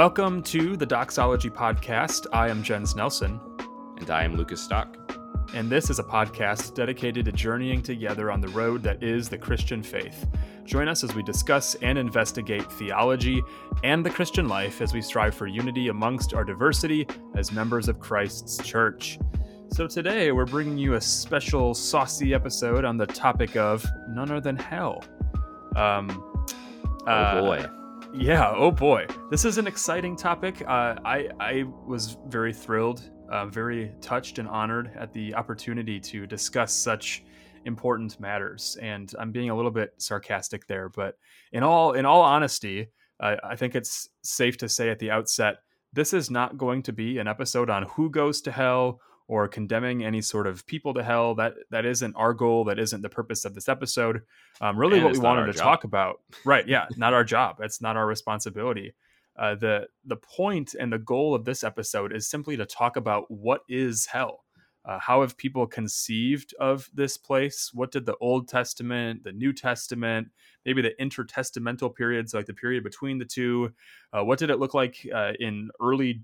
Welcome to the Doxology Podcast. I am Jens Nelson. And I am Lucas Stock. And this is a podcast dedicated to journeying together on the road that is the Christian faith. Join us as we discuss and investigate theology and the Christian life as we strive for unity amongst our diversity as members of Christ's church. So today we're bringing you a special saucy episode on the topic of none other than hell. Um, oh boy. Uh, yeah, oh boy. This is an exciting topic. Uh, I, I was very thrilled, uh, very touched and honored at the opportunity to discuss such important matters. And I'm being a little bit sarcastic there, but in all in all honesty, uh, I think it's safe to say at the outset, this is not going to be an episode on who goes to hell or condemning any sort of people to hell. That that isn't our goal. That isn't the purpose of this episode. Um, really, and what we wanted to job. talk about, right? Yeah, not our job. That's not our responsibility. Uh, the the point and the goal of this episode is simply to talk about what is hell. Uh, how have people conceived of this place? What did the Old Testament, the New Testament, maybe the intertestamental periods, like the period between the two, uh, what did it look like uh, in early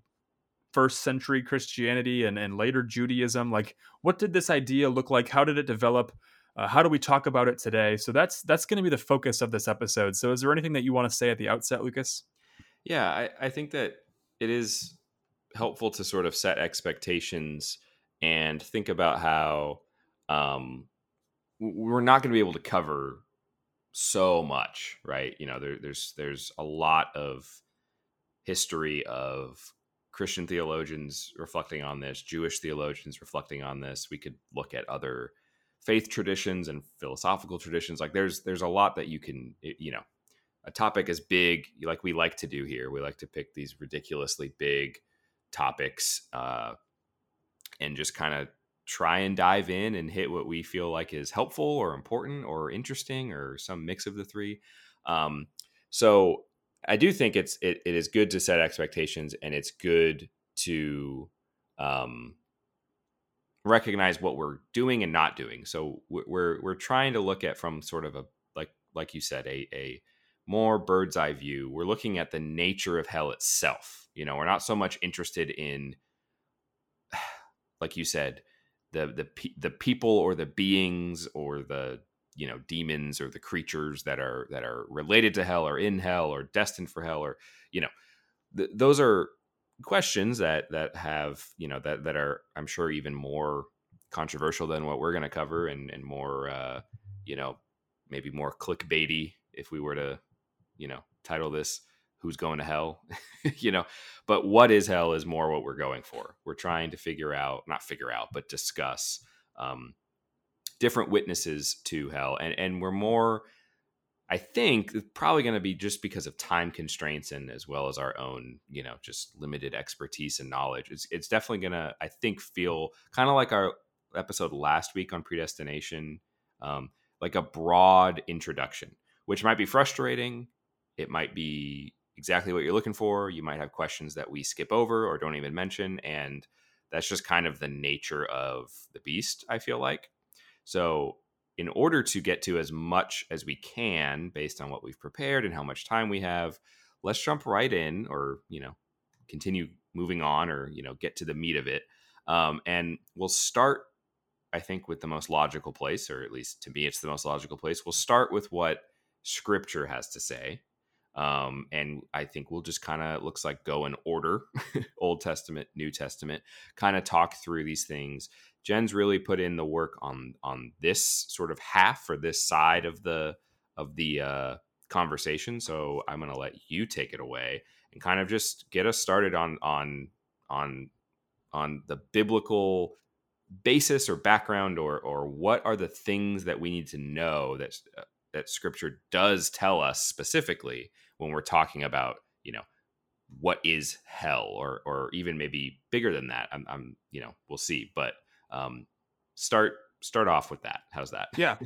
first century Christianity and, and later Judaism? Like, what did this idea look like? How did it develop? Uh, how do we talk about it today? So that's that's going to be the focus of this episode. So, is there anything that you want to say at the outset, Lucas? Yeah, I, I think that it is helpful to sort of set expectations and think about how um, we're not going to be able to cover so much, right? You know, there, there's there's a lot of history of Christian theologians reflecting on this, Jewish theologians reflecting on this. We could look at other faith traditions and philosophical traditions. Like there's there's a lot that you can you know a topic as big like we like to do here. We like to pick these ridiculously big topics uh, and just kind of try and dive in and hit what we feel like is helpful or important or interesting or some mix of the three. Um, so I do think it's it, it is good to set expectations and it's good to um, recognize what we're doing and not doing. So we're we're trying to look at from sort of a like like you said a a more bird's eye view. We're looking at the nature of hell itself. You know, we're not so much interested in like you said the the the people or the beings or the you know demons or the creatures that are that are related to hell or in hell or destined for hell or you know th- those are questions that that have you know that that are i'm sure even more controversial than what we're going to cover and and more uh you know maybe more clickbaity if we were to you know title this who's going to hell? You know but what is hell is more what we're going for. We're trying to figure out not figure out but discuss um different witnesses to hell, and and we're more. I think probably going to be just because of time constraints and as well as our own, you know, just limited expertise and knowledge. It's it's definitely going to, I think, feel kind of like our episode last week on predestination, um, like a broad introduction, which might be frustrating. It might be exactly what you're looking for. You might have questions that we skip over or don't even mention, and that's just kind of the nature of the beast. I feel like. So, in order to get to as much as we can based on what we've prepared and how much time we have, let's jump right in or, you know, continue moving on or, you know, get to the meat of it. Um, and we'll start, I think, with the most logical place, or at least to me, it's the most logical place. We'll start with what scripture has to say. Um, and I think we'll just kind of looks like go in order, Old Testament, New Testament, kind of talk through these things Jen's really put in the work on on this sort of half or this side of the of the uh, conversation. So I'm going to let you take it away and kind of just get us started on on on on the biblical basis or background or or what are the things that we need to know that uh, that scripture does tell us specifically when we're talking about you know what is hell or or even maybe bigger than that i'm, I'm you know we'll see but um, start start off with that. How's that? Yeah.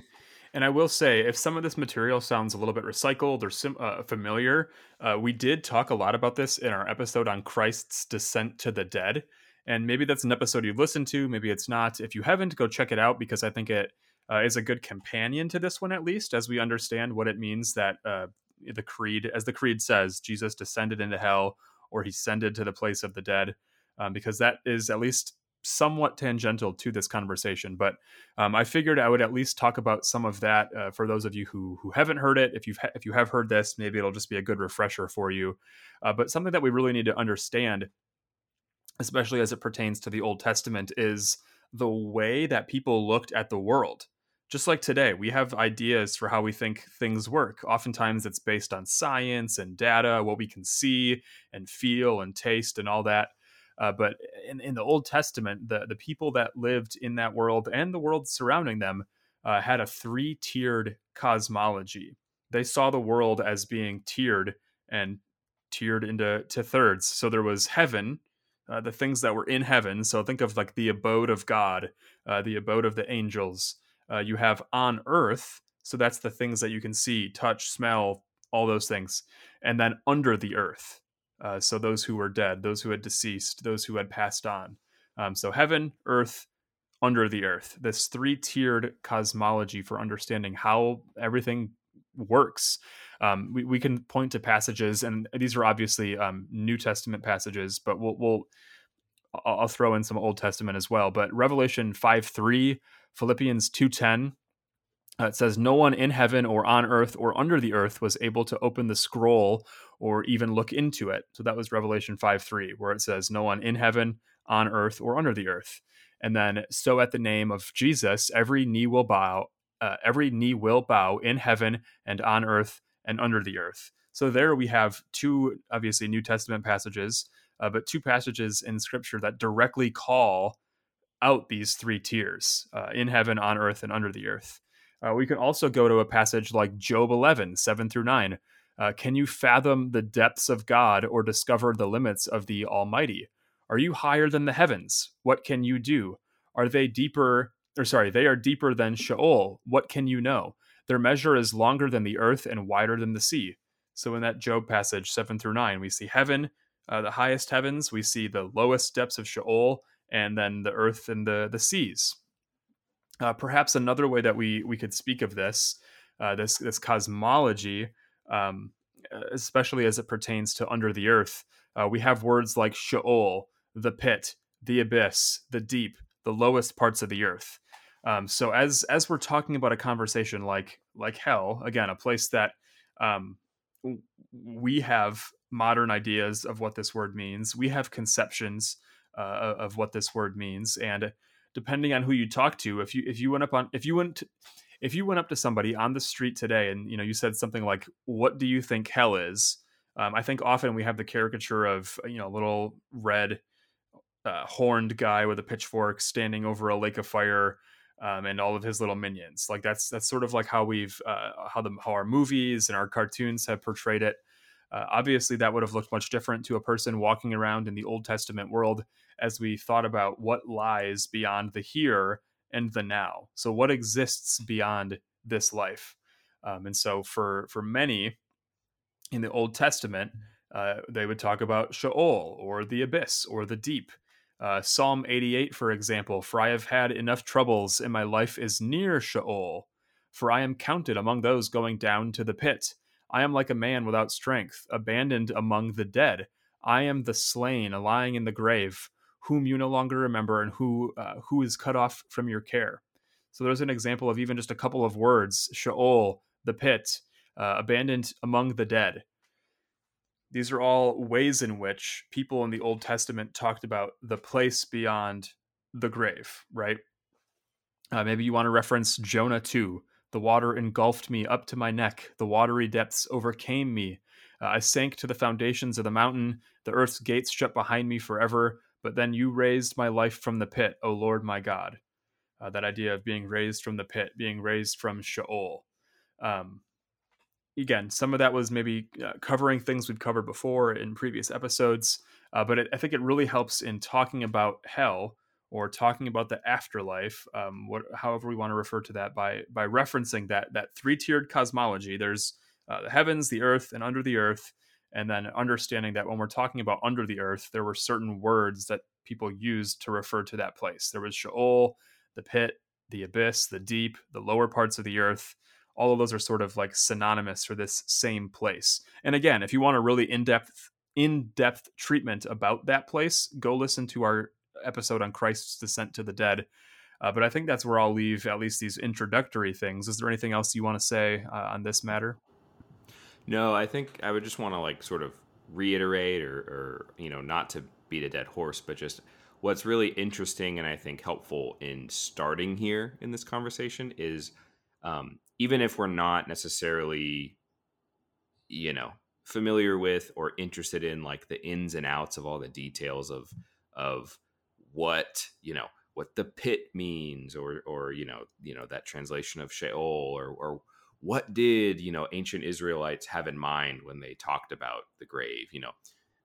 And I will say, if some of this material sounds a little bit recycled or sim- uh, familiar, uh, we did talk a lot about this in our episode on Christ's descent to the dead. And maybe that's an episode you've listened to, maybe it's not. If you haven't, go check it out because I think it uh, is a good companion to this one, at least, as we understand what it means that uh, the creed, as the creed says, Jesus descended into hell, or he ascended to the place of the dead, um, because that is at least somewhat tangential to this conversation. But um, I figured I would at least talk about some of that uh, for those of you who who haven't heard it. If you've ha- if you have heard this, maybe it'll just be a good refresher for you. Uh, but something that we really need to understand, especially as it pertains to the Old Testament, is the way that people looked at the world. Just like today, we have ideas for how we think things work. Oftentimes, it's based on science and data, what we can see and feel and taste and all that. Uh, but in, in the Old Testament, the, the people that lived in that world and the world surrounding them uh, had a three tiered cosmology. They saw the world as being tiered and tiered into to thirds. So there was heaven, uh, the things that were in heaven. So think of like the abode of God, uh, the abode of the angels. Uh, you have on earth. So that's the things that you can see, touch, smell, all those things. And then under the earth. Uh, so those who were dead, those who had deceased, those who had passed on. Um, so heaven, earth, under the earth. This three tiered cosmology for understanding how everything works. Um, we, we can point to passages, and these are obviously um, New Testament passages, but we'll, we'll I'll throw in some Old Testament as well. But Revelation five three, Philippians two ten, uh, it says, No one in heaven or on earth or under the earth was able to open the scroll or even look into it. So that was Revelation 5 3, where it says, No one in heaven, on earth, or under the earth. And then, so at the name of Jesus, every knee will bow, uh, every knee will bow in heaven and on earth and under the earth. So there we have two, obviously, New Testament passages, uh, but two passages in Scripture that directly call out these three tiers uh, in heaven, on earth, and under the earth. Uh, we can also go to a passage like Job 11, 7 through 9. Uh, can you fathom the depths of God or discover the limits of the Almighty? Are you higher than the heavens? What can you do? Are they deeper, or sorry, they are deeper than Sheol. What can you know? Their measure is longer than the earth and wider than the sea. So in that Job passage, 7 through 9, we see heaven, uh, the highest heavens, we see the lowest depths of Sheol, and then the earth and the, the seas. Uh, perhaps another way that we we could speak of this uh, this this cosmology, um, especially as it pertains to under the earth, uh, we have words like Sheol, the pit, the abyss, the deep, the lowest parts of the earth. Um, so as as we're talking about a conversation like like hell, again, a place that um, we have modern ideas of what this word means. We have conceptions uh, of what this word means, and depending on who you talk to, if you if you went up on if you went if you went up to somebody on the street today and you know you said something like, "What do you think hell is?" Um, I think often we have the caricature of you know a little red uh, horned guy with a pitchfork standing over a lake of fire. Um, and all of his little minions, like that's that's sort of like how we've uh, how the how our movies and our cartoons have portrayed it. Uh, obviously, that would have looked much different to a person walking around in the Old Testament world as we thought about what lies beyond the here and the now. So, what exists beyond this life? Um, and so, for for many in the Old Testament, uh, they would talk about Sheol or the abyss or the deep. Uh, Psalm 88, for example, for I have had enough troubles, and my life is near Sheol. For I am counted among those going down to the pit. I am like a man without strength, abandoned among the dead. I am the slain, lying in the grave whom you no longer remember and who uh, who is cut off from your care. So there's an example of even just a couple of words: Sheol, the pit, uh, abandoned among the dead. These are all ways in which people in the Old Testament talked about the place beyond the grave. Right? Uh, maybe you want to reference Jonah 2. The water engulfed me up to my neck. The watery depths overcame me. Uh, I sank to the foundations of the mountain. The earth's gates shut behind me forever but then you raised my life from the pit, O Lord my God. Uh, that idea of being raised from the pit, being raised from Sheol. Um, again, some of that was maybe uh, covering things we've covered before in previous episodes, uh, but it, I think it really helps in talking about hell or talking about the afterlife, um, what, however we want to refer to that, by by referencing that that three tiered cosmology. There's uh, the heavens, the earth, and under the earth, and then understanding that when we're talking about under the earth, there were certain words that people used to refer to that place. There was Sheol, the pit, the abyss, the deep, the lower parts of the earth. All of those are sort of like synonymous for this same place. And again, if you want a really in depth in-depth treatment about that place, go listen to our episode on Christ's descent to the dead. Uh, but I think that's where I'll leave at least these introductory things. Is there anything else you want to say uh, on this matter? No, I think I would just want to like sort of reiterate or, or you know not to beat a dead horse, but just what's really interesting and I think helpful in starting here in this conversation is um, even if we're not necessarily, you know, familiar with or interested in like the ins and outs of all the details of of what you know what the pit means or or you know you know that translation of Sheol or or what did you know ancient Israelites have in mind when they talked about the grave you know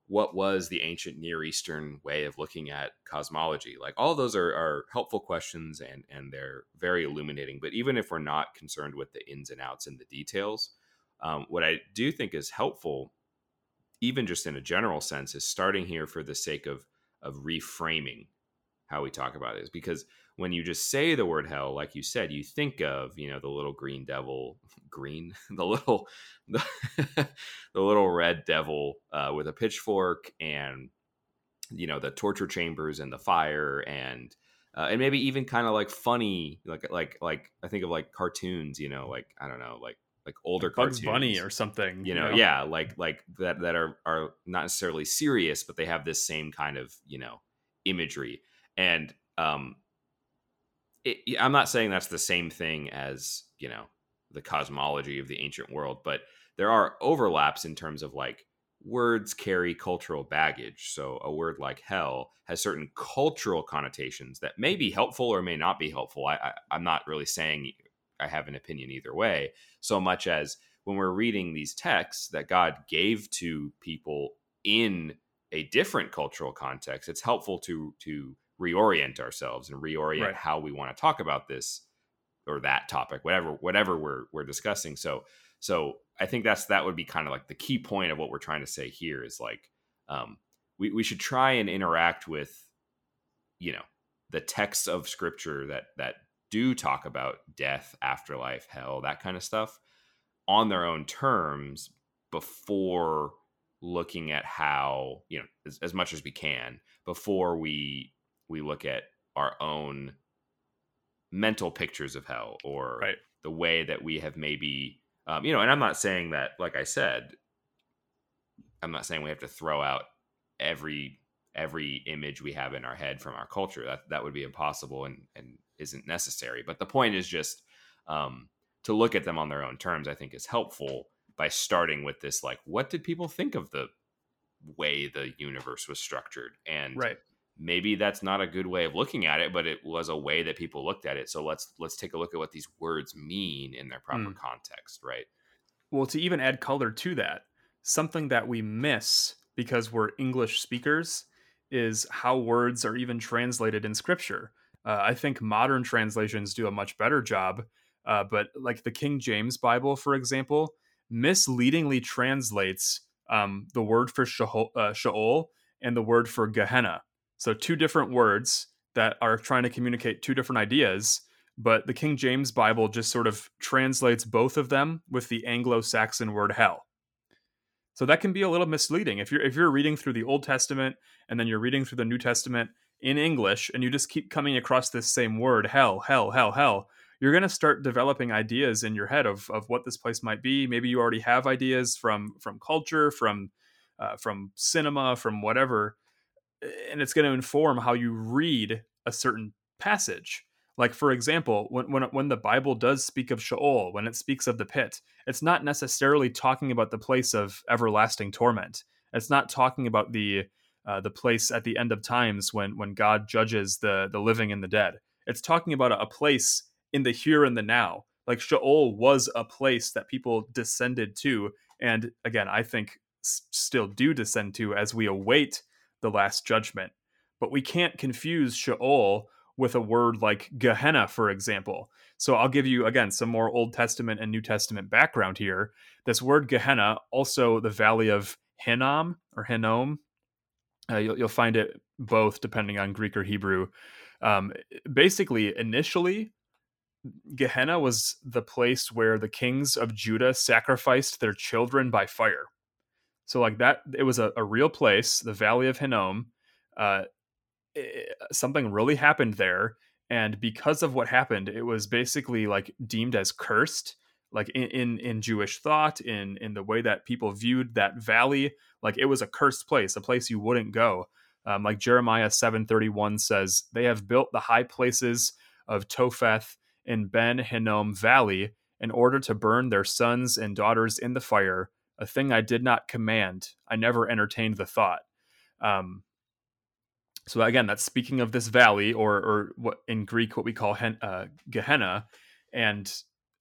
what was the ancient Near Eastern way of looking at cosmology? Like all those are, are helpful questions and and they're very illuminating. But even if we're not concerned with the ins and outs and the details, um, what I do think is helpful, even just in a general sense, is starting here for the sake of of reframing how we talk about this because when you just say the word hell like you said you think of you know the little green devil green the little the, the little red devil uh, with a pitchfork and you know the torture chambers and the fire and uh, and maybe even kind of like funny like like like i think of like cartoons you know like i don't know like like older Bugs cartoons Bunny or something. you know, yeah like like that that are are not necessarily serious but they have this same kind of you know imagery and um it, i'm not saying that's the same thing as you know the cosmology of the ancient world but there are overlaps in terms of like words carry cultural baggage. So a word like hell has certain cultural connotations that may be helpful or may not be helpful. I, I i'm not really saying i have an opinion either way so much as when we're reading these texts that god gave to people in a different cultural context it's helpful to to reorient ourselves and reorient Right. how we want to talk about this or that topic whatever whatever we're we're discussing so so i think that's that would be kind of like the key point of what we're trying to say here is like um we, we should try and interact with you know the texts of scripture that that do talk about death afterlife hell that kind of stuff on their own terms before looking at how you know as, as much as we can before we we look at our own mental pictures of hell or Right. the way that we have maybe um, you know and i'm not saying that like i said i'm not saying we have to throw out every every image we have in our head from our culture that that would be impossible and and isn't necessary but the point is just um, to look at them on their own terms i think is helpful by starting with this like what did people think of the way the universe was structured and Right. Maybe that's not a good way of looking at it but it was a way that people looked at it so let's let's take a look at what these words mean in their proper Mm. context right Well, to even add color to that, something that we miss because we're English speakers is how words are even translated in scripture. Uh, I think modern translations do a much better job, uh, but like the King James Bible, for example, misleadingly translates um, the word for Sheol, uh, Sheol and the word for Gehenna. So, two different words that are trying to communicate two different ideas but the King James Bible just sort of translates both of them with the Anglo-Saxon word hell. So that can be a little misleading. If you're if you're reading through the Old Testament and then you're reading through the New Testament in English and you just keep coming across this same word hell, hell, hell, hell, you're going to start developing ideas in your head of of what this place might be. Maybe you already have ideas from from culture, from uh, from cinema, from whatever, and it's going to inform how you read a certain passage. Like for example, when when when the Bible does speak of Sheol, when it speaks of the pit, it's not necessarily talking about the place of everlasting torment. It's not talking about the uh, the place at the end of times when when God judges the the living and the dead. It's talking about a, a place in the here and the now. Like Sheol was a place that people descended to, and again, I think s- still do descend to as we await the last judgment. But we can't confuse Sheol with a word like Gehenna, for example. So I'll give you again some more Old Testament and New Testament background here. This word Gehenna, also the valley of Hinnom or Hinnom, uh, you'll, you'll find it both depending on Greek or Hebrew. Um, basically, initially, Gehenna was the place where the kings of Judah sacrificed their children by fire. So like that, it was a, a real place, the Valley of Hinnom. Uh, it, something really happened there, and because of what happened, it was basically like deemed as cursed. Like in, in in Jewish thought, in in the way that people viewed that valley, like it was a cursed place, a place you wouldn't go. Um, like Jeremiah seven thirty one says, they have built the high places of Topheth in Ben Hinnom Valley in order to burn their sons and daughters in the fire, a thing I did not command. I never entertained the thought. Um, so again, that's speaking of this valley, or or what in Greek what we call hen, uh, Gehenna, and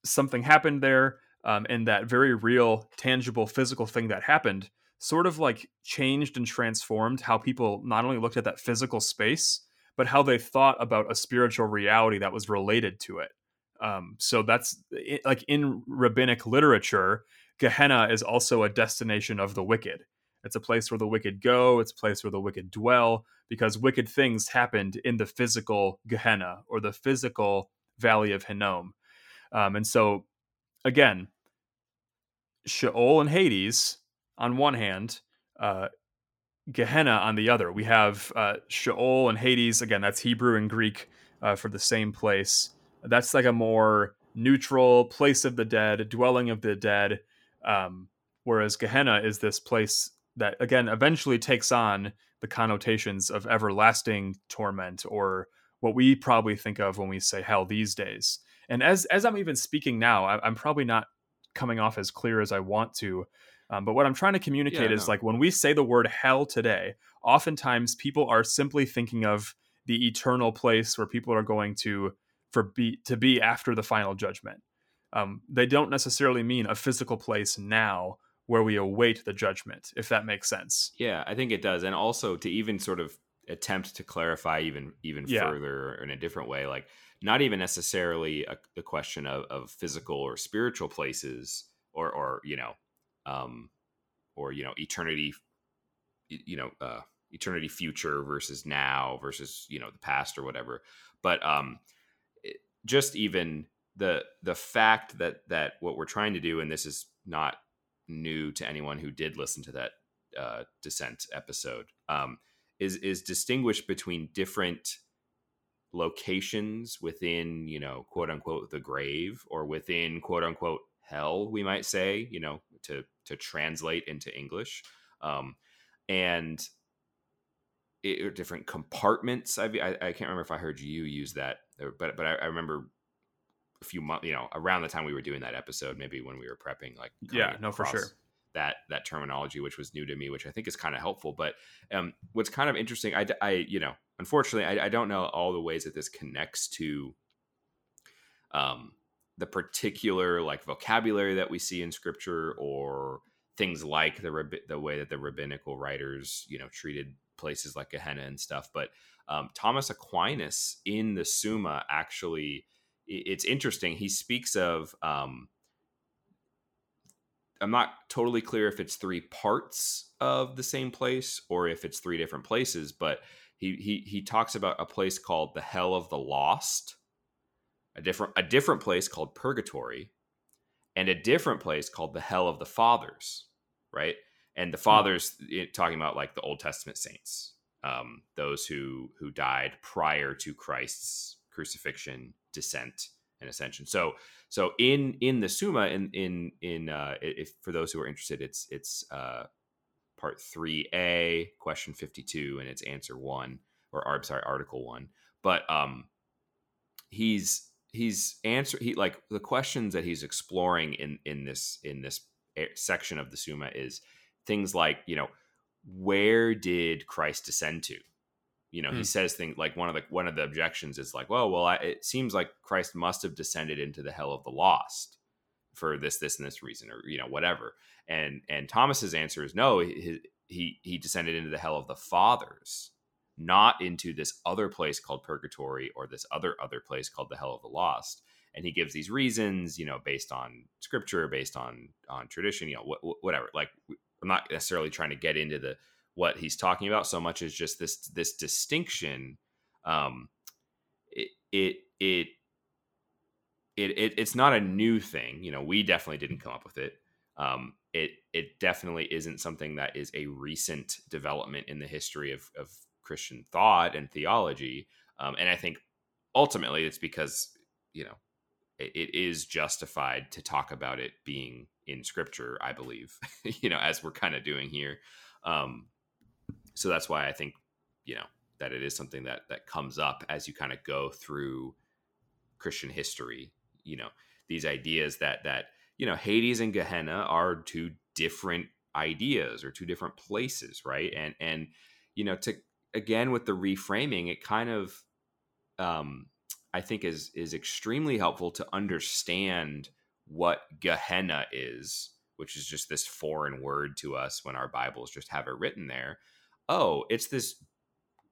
something happened there, um, and that very real, tangible, physical thing that happened sort of like changed and transformed how people not only looked at that physical space, but how they thought about a spiritual reality that was related to it. Um, so that's like in rabbinic literature, Gehenna is also a destination of the wicked. It's a place where the wicked go, it's a place where the wicked dwell, because wicked things happened in the physical Gehenna or the physical Valley of Hinnom. Um, and so, again, Sheol and Hades on one hand, uh, Gehenna on the other. We have uh, Sheol and Hades. Again, that's Hebrew and Greek uh, for the same place. That's like a more neutral place of the dead, dwelling of the dead. Um, whereas Gehenna is this place that, again, eventually takes on the connotations of everlasting torment or what we probably think of when we say hell these days. And as as I'm even speaking now, I, I'm probably not coming off as clear as I want to. Um, but what I'm trying to communicate yeah, is no. like when we say the word hell today, oftentimes people are simply thinking of the eternal place where people are going to for be to be after the final judgment. Um, they don't necessarily mean a physical place now where we await the judgment, if that makes sense. Yeah, I think it does, and also to even sort of attempt to clarify even even yeah. further in a different way, like not even necessarily a, a question of, of physical or spiritual places, or or you know um, or you know eternity you know uh, eternity future versus now versus you know the past or whatever but um, just even the the fact that that what we're trying to do and this is not new to anyone who did listen to that uh, descent episode um, is is distinguish between different locations within you know quote unquote the grave or within quote unquote hell we might say you know to to translate into English, um, and it, different compartments. I, I, I can't remember if I heard you use that, but but I, I remember few months, you know, around the time we were doing that episode, maybe when we were prepping, like yeah, no, for sure that that terminology, which was new to me, which I think is kind of helpful. But um, what's kind of interesting, I, I you know, unfortunately, I, I don't know all the ways that this connects to um, the particular like vocabulary that we see in scripture or things like the the way that the rabbinical writers you know treated places like Gehenna and stuff but um, Thomas Aquinas in the Summa actually it's interesting he speaks of um, I'm not totally clear if it's three parts of the same place or if it's three different places but he he he talks about a place called the hell of the lost a different a different place called purgatory and a different place called the hell of the fathers right and the hmm. fathers mm-hmm. talking about like the old testament saints um, those who who died prior to christ's crucifixion descent and ascension so so in in the summa in in in uh, if for those who are interested it's it's uh, part 3a question 52 and it's answer 1 or I'm sorry article 1 but um he's he's answer he like the questions that he's exploring in in this in this section of the Summa is things like you know where did Christ descend to? You know, hmm. he says things like one of the one of the objections is like, well, well, I, it seems like Christ must have descended into the hell of the lost for this, this, and this reason, or you know, whatever. And and Thomas's answer is no, he he, he descended into the hell of the fathers not into this other place called purgatory or this other other place called the hell of the lost and he gives these reasons you know based on scripture based on on tradition you know wh- whatever like i'm not necessarily trying to get into the what he's talking about so much as just this this distinction um it it it it, it it's not a new thing you know we definitely didn't come up with it um it it definitely isn't something that is a recent development in the history of, of Christian thought and theology. Um, and I think ultimately it's because you know it, is justified to talk about it being in Scripture. I believe, you know, as we're kind of doing here. Um, so that's why I think you know that it is something that that comes up as you kind of go through Christian history. You know, these ideas that that you know Hades and Gehenna are two different ideas or two different places, right? And and you know to again with the reframing, it kind of um, I think is is extremely helpful to understand what Gehenna is, which is just this foreign word to us when our Bibles just have it written there. Oh, it's this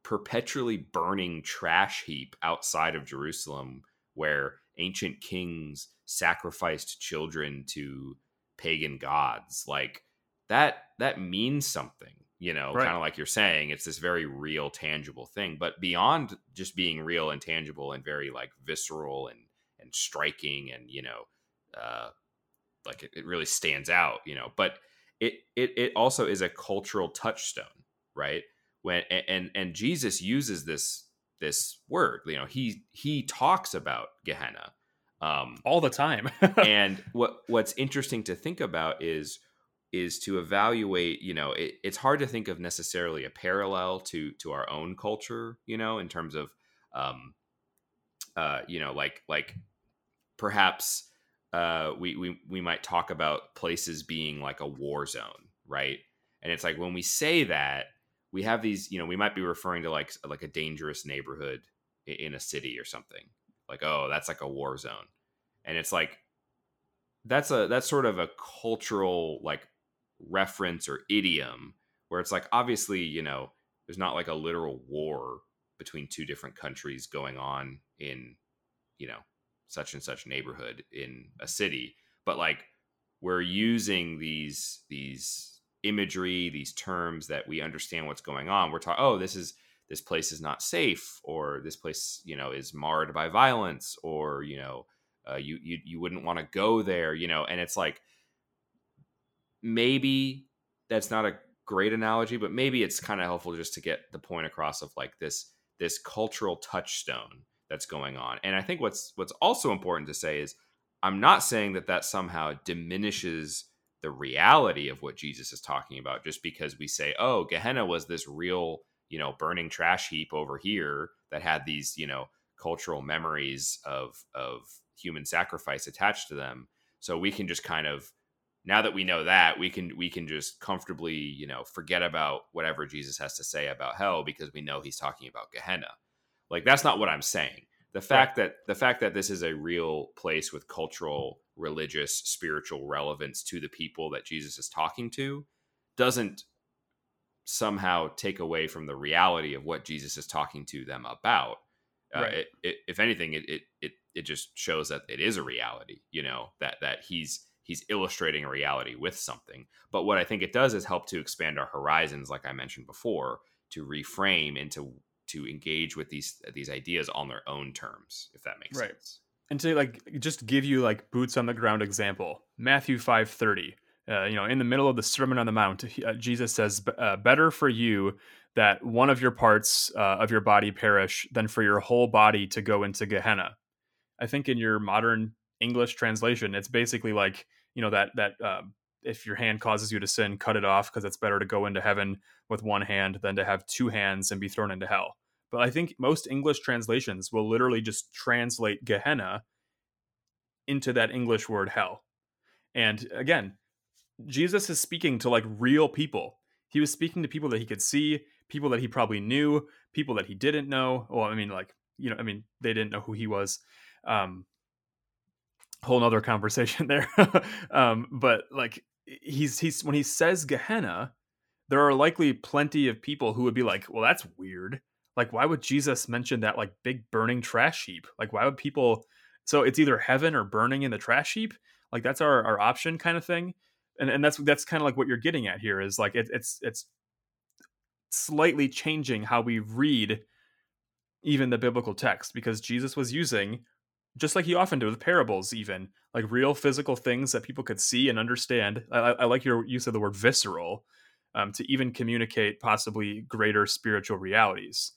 perpetually burning trash heap outside of Jerusalem where ancient kings sacrificed children to pagan gods. Like that that means something, you know, right. kind of like you're saying, it's this very real, tangible thing. But beyond just being real and tangible and very like visceral and and striking and, you know, uh like it, it really stands out, you know. But it it it also is a cultural touchstone, right? when and and Jesus uses this this word. You know, he he talks about Gehenna um, all the time. and what what's interesting to think about is is to evaluate. You know, it, it's hard to think of necessarily a parallel to to our own culture. You know, in terms of um, uh, you know, like like perhaps uh, we we we might talk about places being like a war zone, right? And it's like when we say that we have these you know we might be referring to like like a dangerous neighborhood in a city or something. Like oh that's like a war zone. And it's like that's a that's sort of a cultural like reference or idiom where it's like obviously you know there's not like a literal war between two different countries going on in you know such and such neighborhood in a city but like we're using these these imagery, these terms that we understand what's going on. We're talking, oh, this is this place is not safe, or this place, you know, is marred by violence, or you know, uh, you you you wouldn't want to go there, you know. And it's like maybe that's not a great analogy, but maybe it's kind of helpful just to get the point across of like this this cultural touchstone that's going on. And I think what's what's also important to say is I'm not saying that that somehow diminishes the reality of what Jesus is talking about just because we say, oh, Gehenna was this real, you know, burning trash heap over here that had these, you know, cultural memories of of human sacrifice attached to them. So we can just kind of now that we know that, we can we can just comfortably, you know, forget about whatever Jesus has to say about hell because we know he's talking about Gehenna. Like that's not what I'm saying. The fact right. that the fact that this is a real place with cultural religious, spiritual relevance to the people that Jesus is talking to doesn't somehow take away from the reality of what Jesus is talking to them about. Uh, it, it, if anything, it, it it it just shows that it is a reality. You know that that he's he's illustrating a reality with something. But what I think it does is help to expand our horizons, like I mentioned before, to reframe and to engage with these these ideas on their own terms, if that makes right. sense. And to like just give you like boots on the ground example matthew 5.30 uh, you know in the middle of the sermon on the mount uh, jesus says uh, better for you that one of your parts uh, of your body perish than for your whole body to go into gehenna. I think in your modern english translation it's basically like you know that that um, if your hand causes you to sin cut it off because it's better to go into heaven with one hand than to have two hands and be thrown into hell but I think most English translations will literally just translate Gehenna into that English word hell. And again, Jesus is speaking to like real people. He was speaking to people that he could see, people that he probably knew, people that he didn't know. Well, I mean, like, you know, I mean, they didn't know who he was. Um, whole nother conversation there. um, but like, he's he's when he says Gehenna, there are likely plenty of people who would be like, well, that's weird like why would jesus mention that like big burning trash heap like why would people so it's either heaven or burning in the trash heap like that's our, our option kind of thing and and that's that's kind of like what you're getting at here is like it, it's it's slightly changing how we read even the biblical text because jesus was using just like he often did with parables, even like real physical things that people could see and understand. I, I like your use of the word visceral um, to even communicate possibly greater spiritual realities.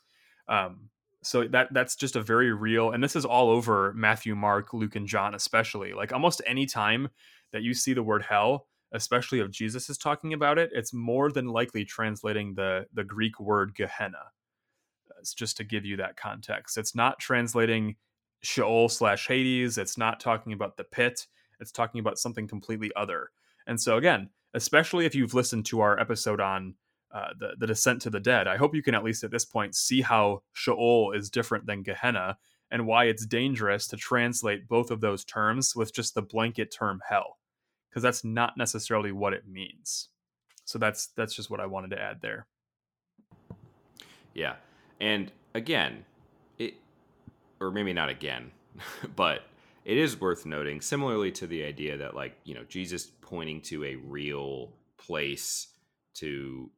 Um, so that that's just a very real, and this is all over Matthew, Mark, Luke, and John, especially. Like almost any time that you see the word hell, especially if Jesus is talking about it, it's more than likely translating the the Greek word Gehenna. It's just to give you that context. It's not translating Sheol slash Hades. It's not talking about the pit. It's talking about something completely other. And so again, especially if you've listened to our episode on uh, the the descent to the dead, I hope you can at least at this point see how Sheol is different than Gehenna and why it's dangerous to translate both of those terms with just the blanket term hell because that's not necessarily what it means. So that's that's just what I wanted to add there. Yeah. And again, it or maybe not again, but it is worth noting similarly to the idea that like, you know, Jesus pointing to a real place to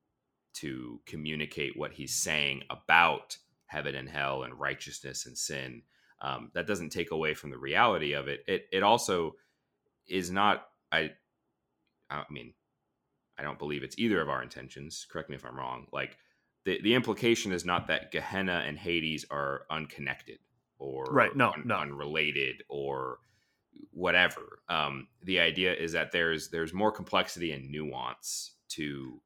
to communicate what he's saying about heaven and hell and righteousness and sin. Um, that doesn't take away from the reality of it. It it also is not I I mean, I don't believe it's either of our intentions. Correct me if I'm wrong. Like the the implication is not that Gehenna and Hades are unconnected or right, no, un, no. unrelated or whatever. Um, the idea is that there's there's more complexity and nuance to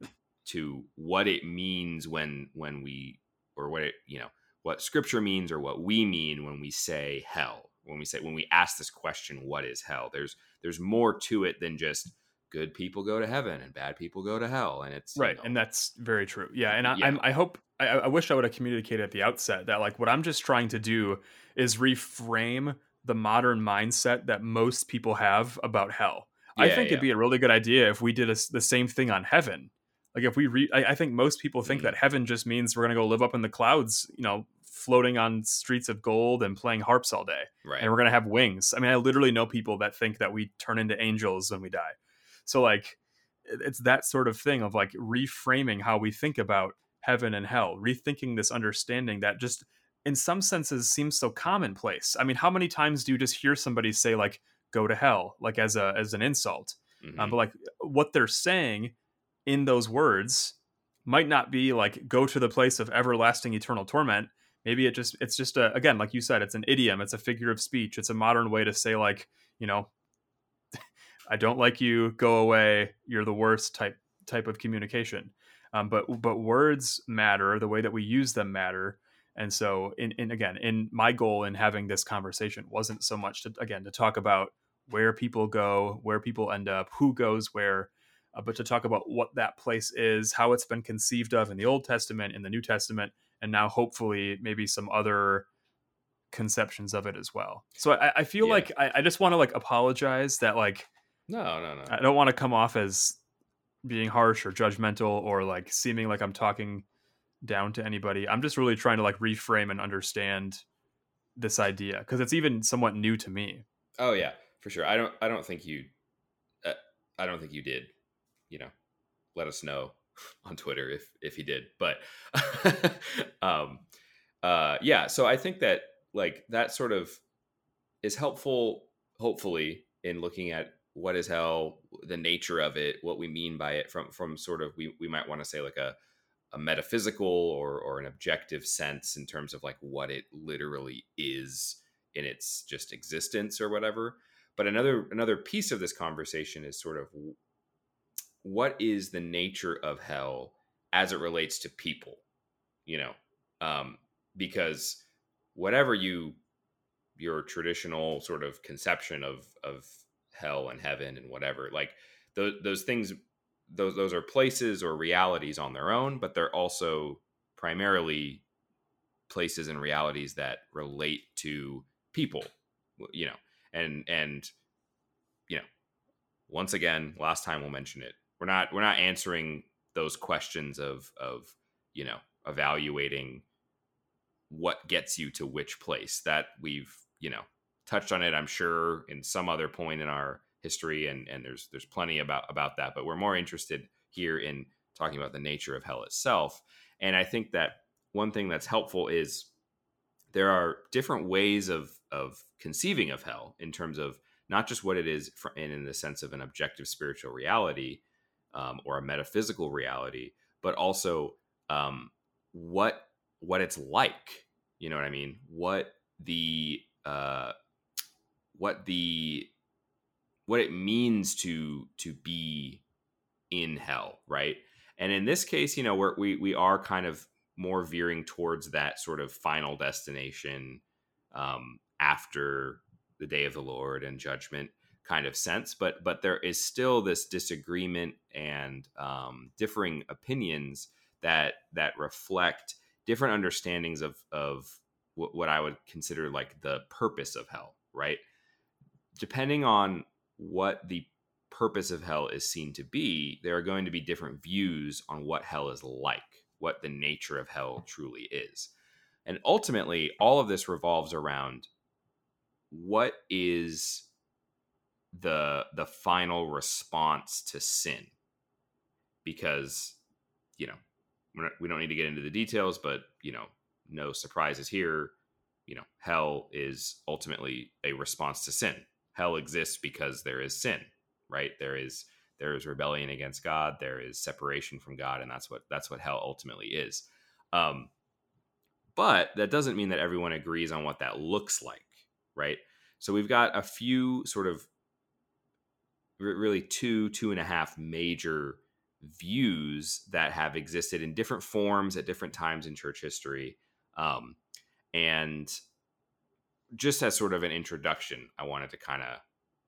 to what it means when when we or what it you know what scripture means or what we mean when we say hell when we say when we ask this question what is hell there's there's more to it than just good people go to heaven and bad people go to hell and it's right you know, and that's very true yeah and i Yeah. I'm, i hope I, I wish i would have communicated at the outset that like what i'm just trying to do is reframe the modern mindset that most people have about hell i think yeah. it'd be a really good idea if we did a the same thing on heaven like if we re- I, I think most people think Mhm. that heaven just means we're going to go live up in the clouds you know floating on streets of gold and playing harps all day right and we're going to have wings. I mean, I literally know people that think that we turn into angels when we die. So like it's that sort of thing of like reframing how we think about heaven and hell, rethinking this understanding that just in some senses seems so commonplace. I mean, how many times do you just hear somebody say like go to hell like as a as an insult? Mhm. Um, but like what they're saying in those words might not be like go to the place of everlasting eternal torment. Maybe it just it's just a again like you said it's an idiom it's a figure of speech it's a modern way to say like you know i don't like you go away you're the worst type type of communication. Um, but but words matter the way that we use them matter. And so in, in again in my goal in having this conversation wasn't so much to again to talk about where people go where people end up who goes where uh, but to talk about what that place is how it's been conceived of in the old testament in the new testament and now hopefully maybe some other conceptions of it as well so i, I feel Yeah. like I, I just want to like apologize that like no no no I don't want to come off as being harsh or judgmental or like seeming like I'm talking down to anybody. I'm just really trying to like reframe and understand this idea because it's even somewhat new to me. Oh yeah, for sure. I don't. I don't think you. Uh, I don't think you did. You know, let us know on Twitter if if he did. But, um, uh, yeah. So I think that like that sort of is helpful. Hopefully, in looking at what is hell, the nature of it, what we mean by it, from from sort of we we might want to say like a a metaphysical or or an objective sense in terms of like what it literally is in its just existence or whatever but another another piece of this conversation is sort of what is the nature of hell as it relates to people you know? Um because whatever you your traditional sort of conception of of hell and heaven and whatever like those those things those those are places or realities on their own but they're also primarily places and realities that relate to people you know? And and you know once again last time we'll mention it we're not we're not answering those questions of of you know evaluating what gets you to which place. That we've you know touched on it i'm sure in some other point in our history and and there's there's plenty about about that but we're more interested here in talking about the nature of hell itself. And i think that one thing that's helpful is there are different ways of of conceiving of hell in terms of not just what it is for, in, in the sense of an objective spiritual reality um, or a metaphysical reality, but also um, what what it's like. You know what I mean? What the uh, what the what it means to to be in hell, right? And in this case, you know, we're, we we are kind of more veering towards that sort of final destination um, after the day of the Lord and judgment kind of sense. But but there is still this disagreement and um, differing opinions that that reflect different understandings of of what, what I would consider like the purpose of hell, right? Depending on what the purpose of hell is seen to be, there are going to be different views on what hell is like, what the nature of hell truly is. And ultimately, all of this revolves around what is the the final response to sin. Because you know not, we don't need to get into the details but you know no surprises here. You know hell is ultimately a response to sin. Hell exists because there is sin right? There is there is rebellion against god. There is separation from god and that's what that's what hell ultimately is. Um but that doesn't mean that everyone agrees on what that looks like right? So we've got a few sort of really two two and a half major views that have existed in different forms at different times in church history um, and just as sort of an introduction, I wanted to kind of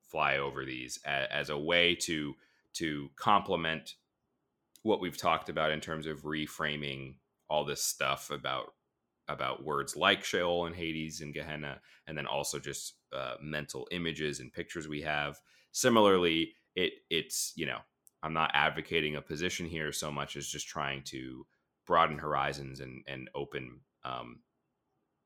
fly over these as, as, a way to to complement what we've talked about in terms of reframing all this stuff about about words like Sheol and Hades and Gehenna, and then also just uh, mental images and pictures we have. Similarly, it it's you know I'm not advocating a position here so much as just trying to broaden horizons and and open um,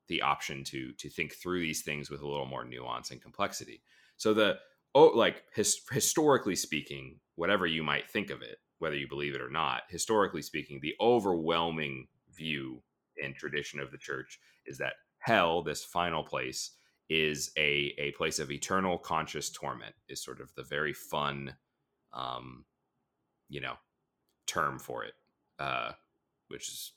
the option to to think through these things with a little more nuance and complexity. So the oh, like his, historically speaking, whatever you might think of it, whether you believe it or not, historically speaking, the overwhelming view and tradition of the church is that hell, this final place, is a a place of eternal conscious torment. Is sort of the very fun, um, you know, term for it, uh, which is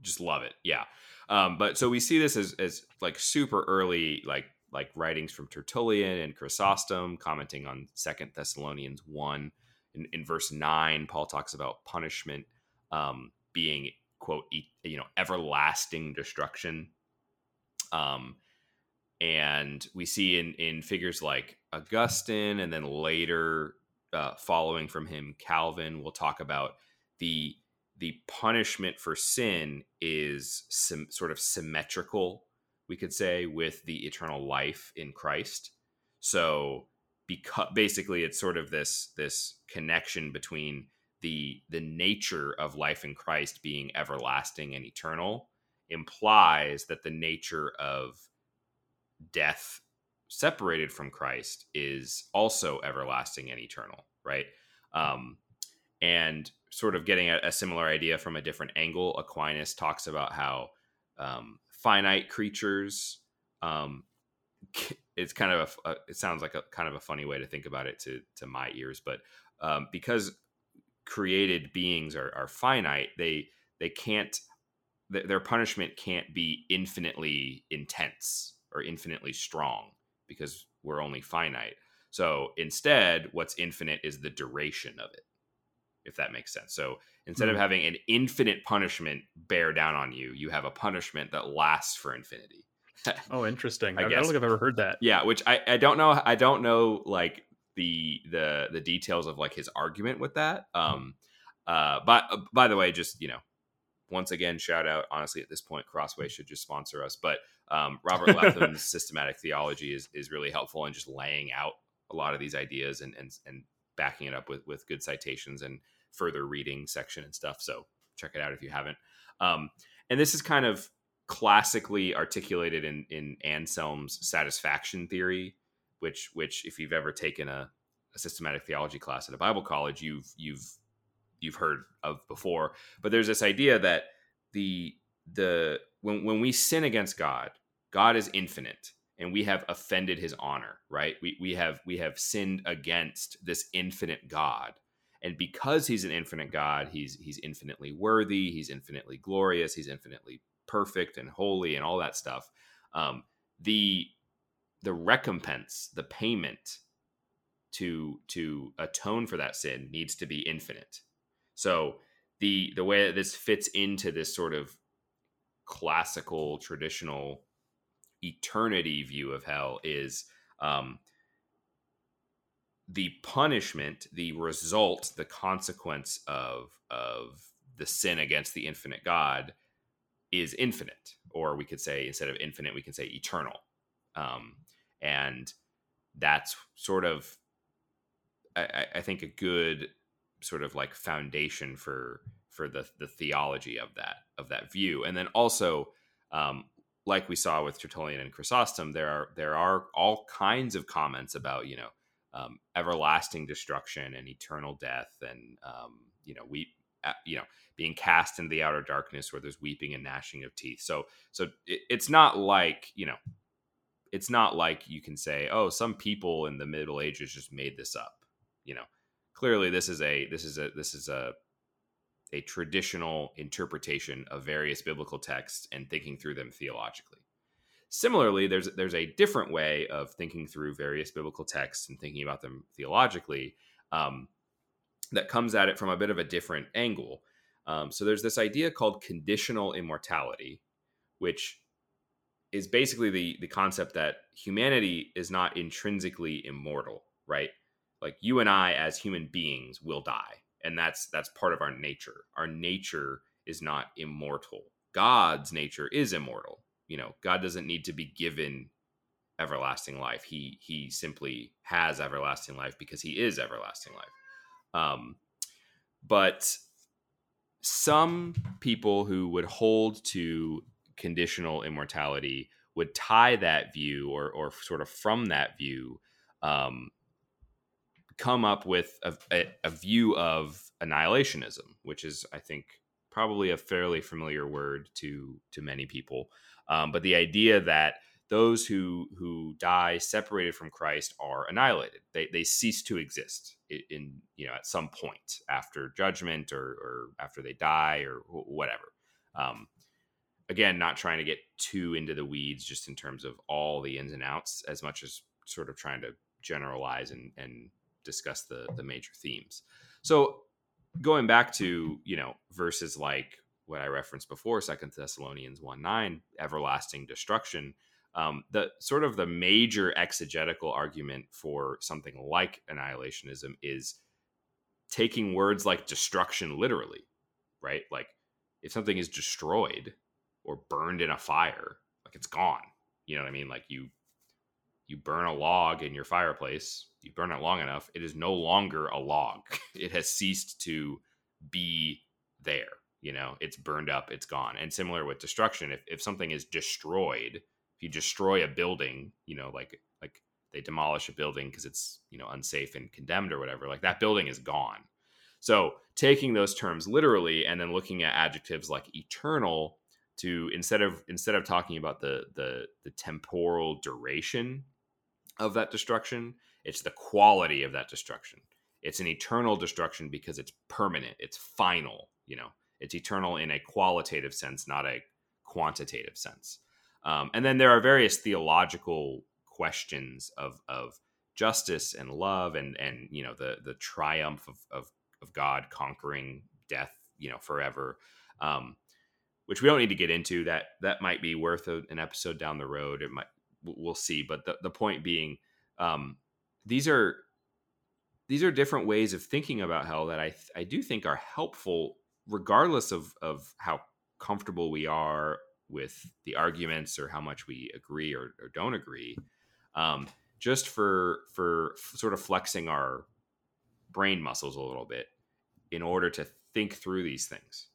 just love it. Yeah. Um, but so we see this as, as like super early, like like writings from Tertullian and Chrysostom commenting on Second Thessalonians one. In, in verse nine, Paul talks about punishment um, being quote you know everlasting destruction. Um, and we see in in figures like Augustine, and then later uh, following from him, Calvin We'll talk about the the punishment for sin is sort of symmetrical, we could say, with the eternal life in Christ. So, because basically, it's sort of this this connection between the the nature of life in Christ being everlasting and eternal implies that the nature of death separated from Christ is also everlasting and eternal, right? Um, and sort of getting a, a, similar idea from a different angle, Aquinas talks about how um, finite creatures. Um, it's kind of a, it sounds like a kind of a funny way to think about it to to my ears, but um, because created beings are, are finite, they they can't their punishment can't be infinitely intense or infinitely strong because we're only finite. So instead, what's infinite is the duration of it if that makes sense. So instead mm-hmm. of hmm. having an infinite punishment bear down on you, you have a punishment that lasts for infinity. oh, interesting. I, I, don't think I've ever heard that. Yeah, which I, I don't know. I don't know like the the the details of like his argument with that. Hmm. Um, uh, but uh, by the way, just you know, once again, shout out. Honestly, at this point, Crossway should just sponsor us. But um, Robert Letham's systematic theology is is really helpful in just laying out a lot of these ideas and and and backing it up with with good citations and further reading section and stuff. So check it out if you haven't. Um, and this is kind of classically articulated in in Anselm's satisfaction theory, which which if you've ever taken a, a systematic theology class at a Bible college, you've you've you've heard of before. But there's this idea that the the when when we sin against God, God is infinite and we have offended his honor right? We, we have we have sinned against this infinite god. And because he's an infinite god he's he's infinitely worthy he's infinitely glorious he's infinitely perfect and holy and all that stuff. Um, the the recompense the payment to to atone for that sin needs to be infinite. So the the way that this fits into this sort of classical traditional eternity view of hell is um, the punishment, the result, the consequence of of the sin against the infinite God is infinite, or we could say instead of infinite, we can say eternal, um, and that's sort of I, I think a good sort of like foundation for for the the theology of that of that view, and then also um, like we saw with Tertullian and Chrysostom, there are there are all kinds of comments about you know um, everlasting destruction and eternal death, and um, you know we uh, you know being cast into the outer darkness where there's weeping and gnashing of teeth. So so it, it's not like you know it's not like you can say oh some people in the Middle Ages just made this up. You know clearly this is a this is a this is a a traditional interpretation of various biblical texts and thinking through them theologically. Similarly, there's there's a different way of thinking through various biblical texts and thinking about them theologically um, that comes at it from a bit of a different angle. Um, so there's this idea called conditional immortality, which is basically the the concept that humanity is not intrinsically immortal, right? Like you and I as human beings will die and that's that's part of our nature. Our nature is not immortal. God's nature is immortal. You know god doesn't need to be given everlasting life. He he simply has everlasting life because he is everlasting life. Um but some people who would hold to conditional immortality would tie that view or or sort of from that view um come up with a, a, a view of annihilationism, which is, I think, probably a fairly familiar word to to many people. Um, but the idea that those who who die separated from Christ are annihilated; they they cease to exist in, in you know at some point after judgment or or after they die or whatever. Um, again, not trying to get too into the weeds, just in terms of all the ins and outs, as much as sort of trying to generalize and and discuss the the major themes. So going back to you know verses like what I referenced before, Second Thessalonians one nine, everlasting destruction. Um, the sort of the major exegetical argument for something like annihilationism is taking words like destruction literally, right? Like if something is destroyed or burned in a fire, like it's gone. You know what I mean? Like you you burn a log in your fireplace, you burn it long enough, it is no longer a log. It has ceased to be there. You know, it's burned up, it's gone. And similar with destruction, if, if something is destroyed, if you destroy a building, you know, like like they demolish a building because it's, you know, unsafe and condemned or whatever, like that building is gone. So taking those terms literally and then looking at adjectives like eternal to instead of instead of talking about the the the temporal duration of that destruction, it's the quality of that destruction. It's an eternal destruction because it's permanent, it's final, you know, it's eternal in a qualitative sense, not a quantitative sense. Um, and then there are various theological questions of, of justice and love and, and, you know, the, the triumph of, of, of God conquering death, you know, forever. Um, which we don't need to get into that that might be worth a, an episode down the road it might we'll see. But the, the point being, um, these are these are different ways of thinking about hell that I I do think are helpful, regardless of of how comfortable we are with the arguments or how much we agree or, or don't agree. Um, just for for sort of flexing our brain muscles a little bit in order to think through these things,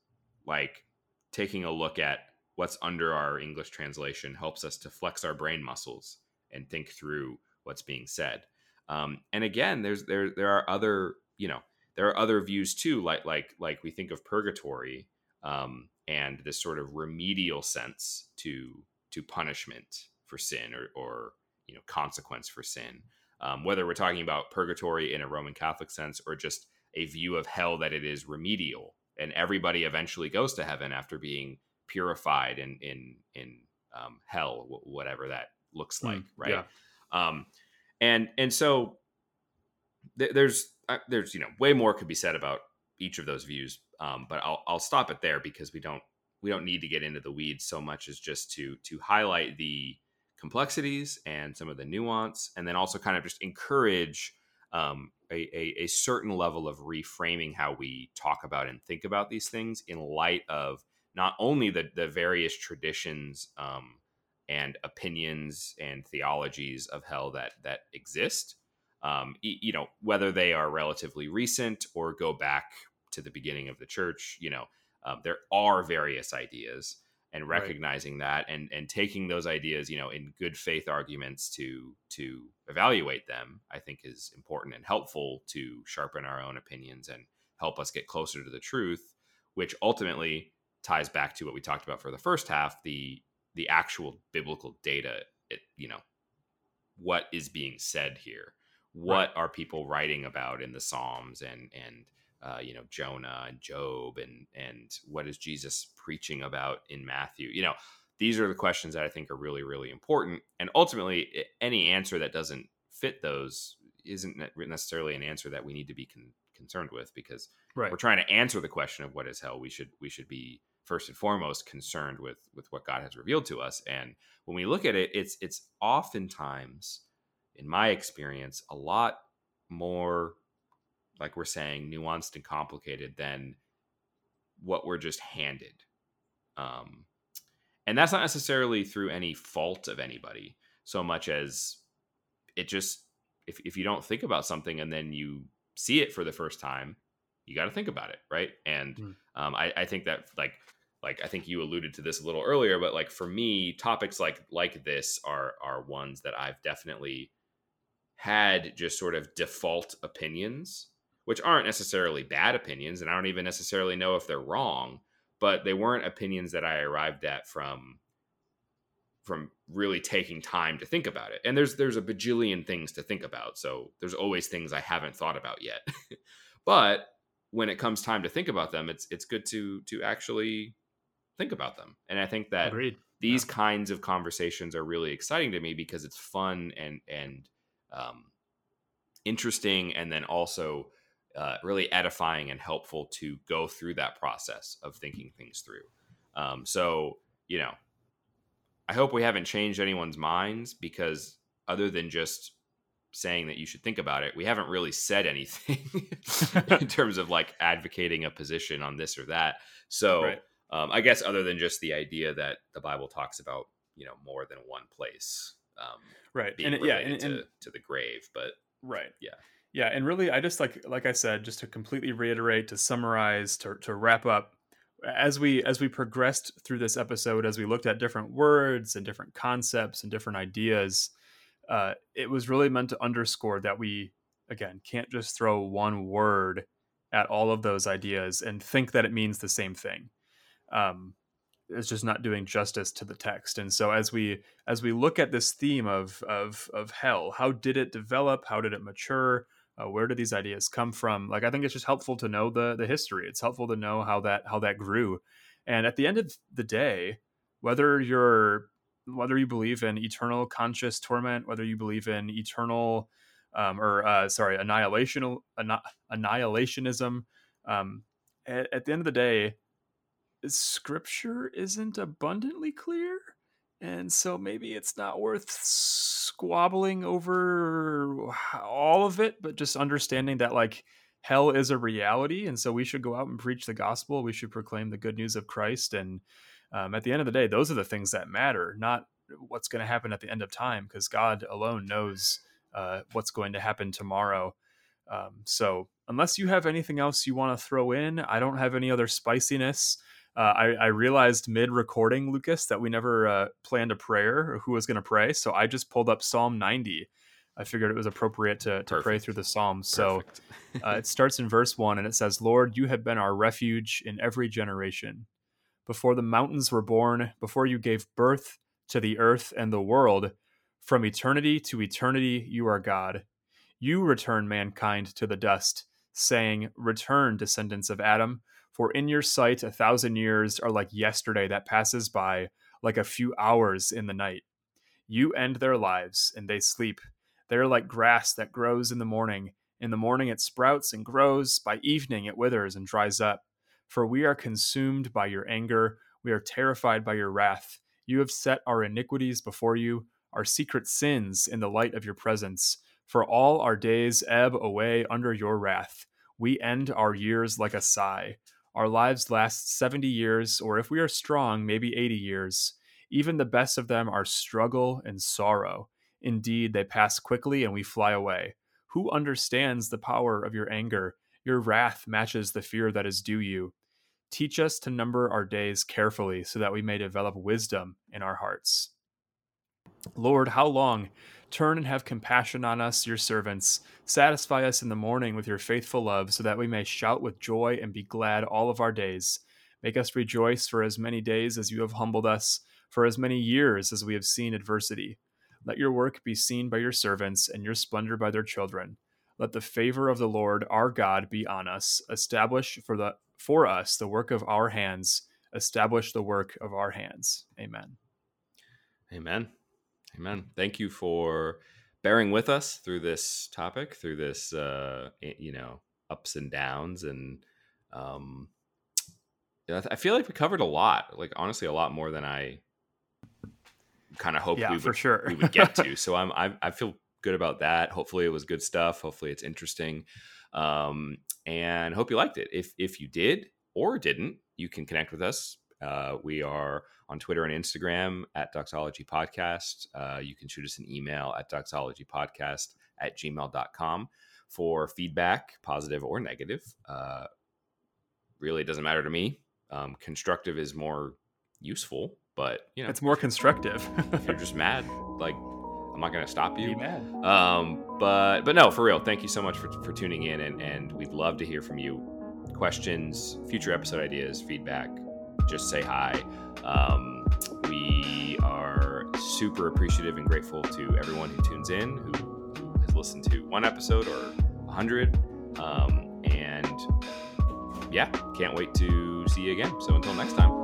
like taking a look at what's under our English translation helps us to flex our brain muscles and think through what's being said. Um, and again, there's there there are other you know there are other views too, like like like we think of purgatory um, and this sort of remedial sense to to punishment for sin or, or you know consequence for sin. Um, whether we're talking about purgatory in a Roman Catholic sense or just a view of hell that it is remedial and everybody eventually goes to heaven after being purified in in in um, hell, whatever that looks hmm, like, mm, right? Yeah. Um, and and so th- there's uh, there's you know way more could be said about each of those views, um, but I'll I'll stop it there because we don't we don't need to get into the weeds so much as just to to highlight the complexities and some of the nuance, and then also kind of just encourage um, a, a, a, certain level of reframing how we talk about and think about these things in light of not only the, the various traditions um, and opinions and theologies of hell that that exist, um, you know, whether they are relatively recent or go back to the beginning of the church, you know, um, there are various ideas and recognizing right. that and and taking those ideas you know in good faith arguments to to evaluate them i think is important and helpful to sharpen our own opinions and help us get closer to the truth which ultimately ties back to what we talked about for the first half the the actual biblical data it, you know what is being said here what right. are people writing about in the psalms and and uh, you know Jonah and Job and and what is Jesus preaching about in Matthew? You know, these are the questions that I think are really really important. And ultimately, any answer that doesn't fit those isn't necessarily an answer that we need to be con- concerned with because right. we're trying to answer the question of what is hell. We should we should be first and foremost concerned with with what God has revealed to us. And when we look at it, it's it's oftentimes, in my experience, a lot more like we're saying, nuanced and complicated than what we're just handed. Um, and that's not necessarily through any fault of anybody, so much as it just, if, if you don't think about something and then you see it for the first time, you got to think about it, right? And mm. um, I, I think that, like, like I think you alluded to this a little earlier, but like for me, topics like like this are are ones that I've definitely had just sort of default opinions which aren't necessarily bad opinions, and I don't even necessarily know if they're wrong, but they weren't opinions that I arrived at from from really taking time to think about it. And there's there's a bajillion things to think about, so there's always things I haven't thought about yet. but when it comes time to think about them, it's it's good to to actually think about them. And I think that Agreed. these yeah. kinds of conversations are really exciting to me because it's fun and and um, interesting, and then also uh, really edifying and helpful to go through that process of thinking things through. Um, so, you know, I hope we haven't changed anyone's minds because other than just saying that you should think about it, we haven't really said anything in terms of like advocating a position on this or that. So, right. Um, I guess other than just the idea that the Bible talks about, you know, more than one place, um, right? and it, yeah, and, and, to, to the grave, but right, yeah. Yeah, and really, I just like like I said, just to completely reiterate, to summarize, to to wrap up, as we as we progressed through this episode, as we looked at different words and different concepts and different ideas, uh, it was really meant to underscore that we again can't just throw one word at all of those ideas and think that it means the same thing. Um, it's just not doing justice to the text. And so as we as we look at this theme of of of hell, how did it develop? How did it mature? uh, where did these ideas come from like i think it's just helpful to know the the history it's helpful to know how that how that grew and at the end of the day whether you're whether you believe in eternal conscious torment whether you believe in eternal um, or uh, sorry annihilational annihilationism um, at, at the end of the day scripture isn't abundantly clear and so maybe it's not worth squabbling over all of it but just understanding that like hell is a reality and so we should go out and preach the gospel we should proclaim the good news of christ and um, at the end of the day those are the things that matter not what's going to happen at the end of time because god alone knows uh, what's going to happen tomorrow. Um, so unless you have anything else you want to throw in i don't have any other spiciness uh, I, I, realized mid recording, Lucas, that we never uh, planned a prayer or who was going to pray. So I just pulled up Psalm 90. I figured it was appropriate to, to pray through the Psalms. So uh, it starts in verse 1 and it says, Lord, you have been our refuge in every generation. Before the mountains were born, before you gave birth to the earth and the world. From eternity to eternity, you are God. You return mankind to the dust, saying, Return, descendants of Adam, for in your sight a thousand years are like yesterday that passes by, like a few hours in the night. You end their lives, and they sleep. They are like grass that grows in the morning. In the morning it sprouts and grows, by evening it withers and dries up. For we are consumed by your anger, we are terrified by your wrath. You have set our iniquities before you, our secret sins in the light of your presence. For all our days ebb away under your wrath. We end our years like a sigh. Our lives last 70 years, or if we are strong, maybe 80 years. Even the best of them are struggle and sorrow. Indeed, they pass quickly and we fly away. Who understands the power of your anger? Your wrath matches the fear that is due you. Teach us to number our days carefully so that we may develop wisdom in our hearts. Lord, how long? Turn and have compassion on us, your servants. Satisfy us in the morning with your faithful love, so that we may shout with joy and be glad all of our days. Make us rejoice for as many days as you have humbled us, for as many years as we have seen adversity. Let your work be seen by your servants, and your splendor by their children. Let the favor of the Lord our God be on us. Establish for the for us the work of our hands. Establish the work of our hands. Amen. Amen. Amen. Thank you for bearing with us through this topic, through this, uh, you know, ups and downs. And um, I feel like we covered a lot, like honestly, a lot more than I kind of hoped yeah, we, would, sure. we would get to. So I'm, I, I feel good about that. Hopefully it was good stuff. Hopefully it's interesting. Um, and hope you liked it. If, if you did or didn't, you can connect with us. Uh, we are on Twitter and Instagram at Doxology Podcast. Uh, you can shoot us an email at doxologypodcast at gmail.com for feedback, positive or negative. Uh, really, it doesn't matter to me. Um, constructive is more useful, but you know, it's more constructive. if you're just mad, like I'm not going to stop you. Be mad. Um, but but no, for real. Thank you so much for, for tuning in, and and we'd love to hear from you. Questions, future episode ideas, feedback. Just say hi. Um, we are super appreciative and grateful to everyone who tunes in, who, has listened to one episode or a hundred. Um, and yeah, can't wait to see you again. So until next time.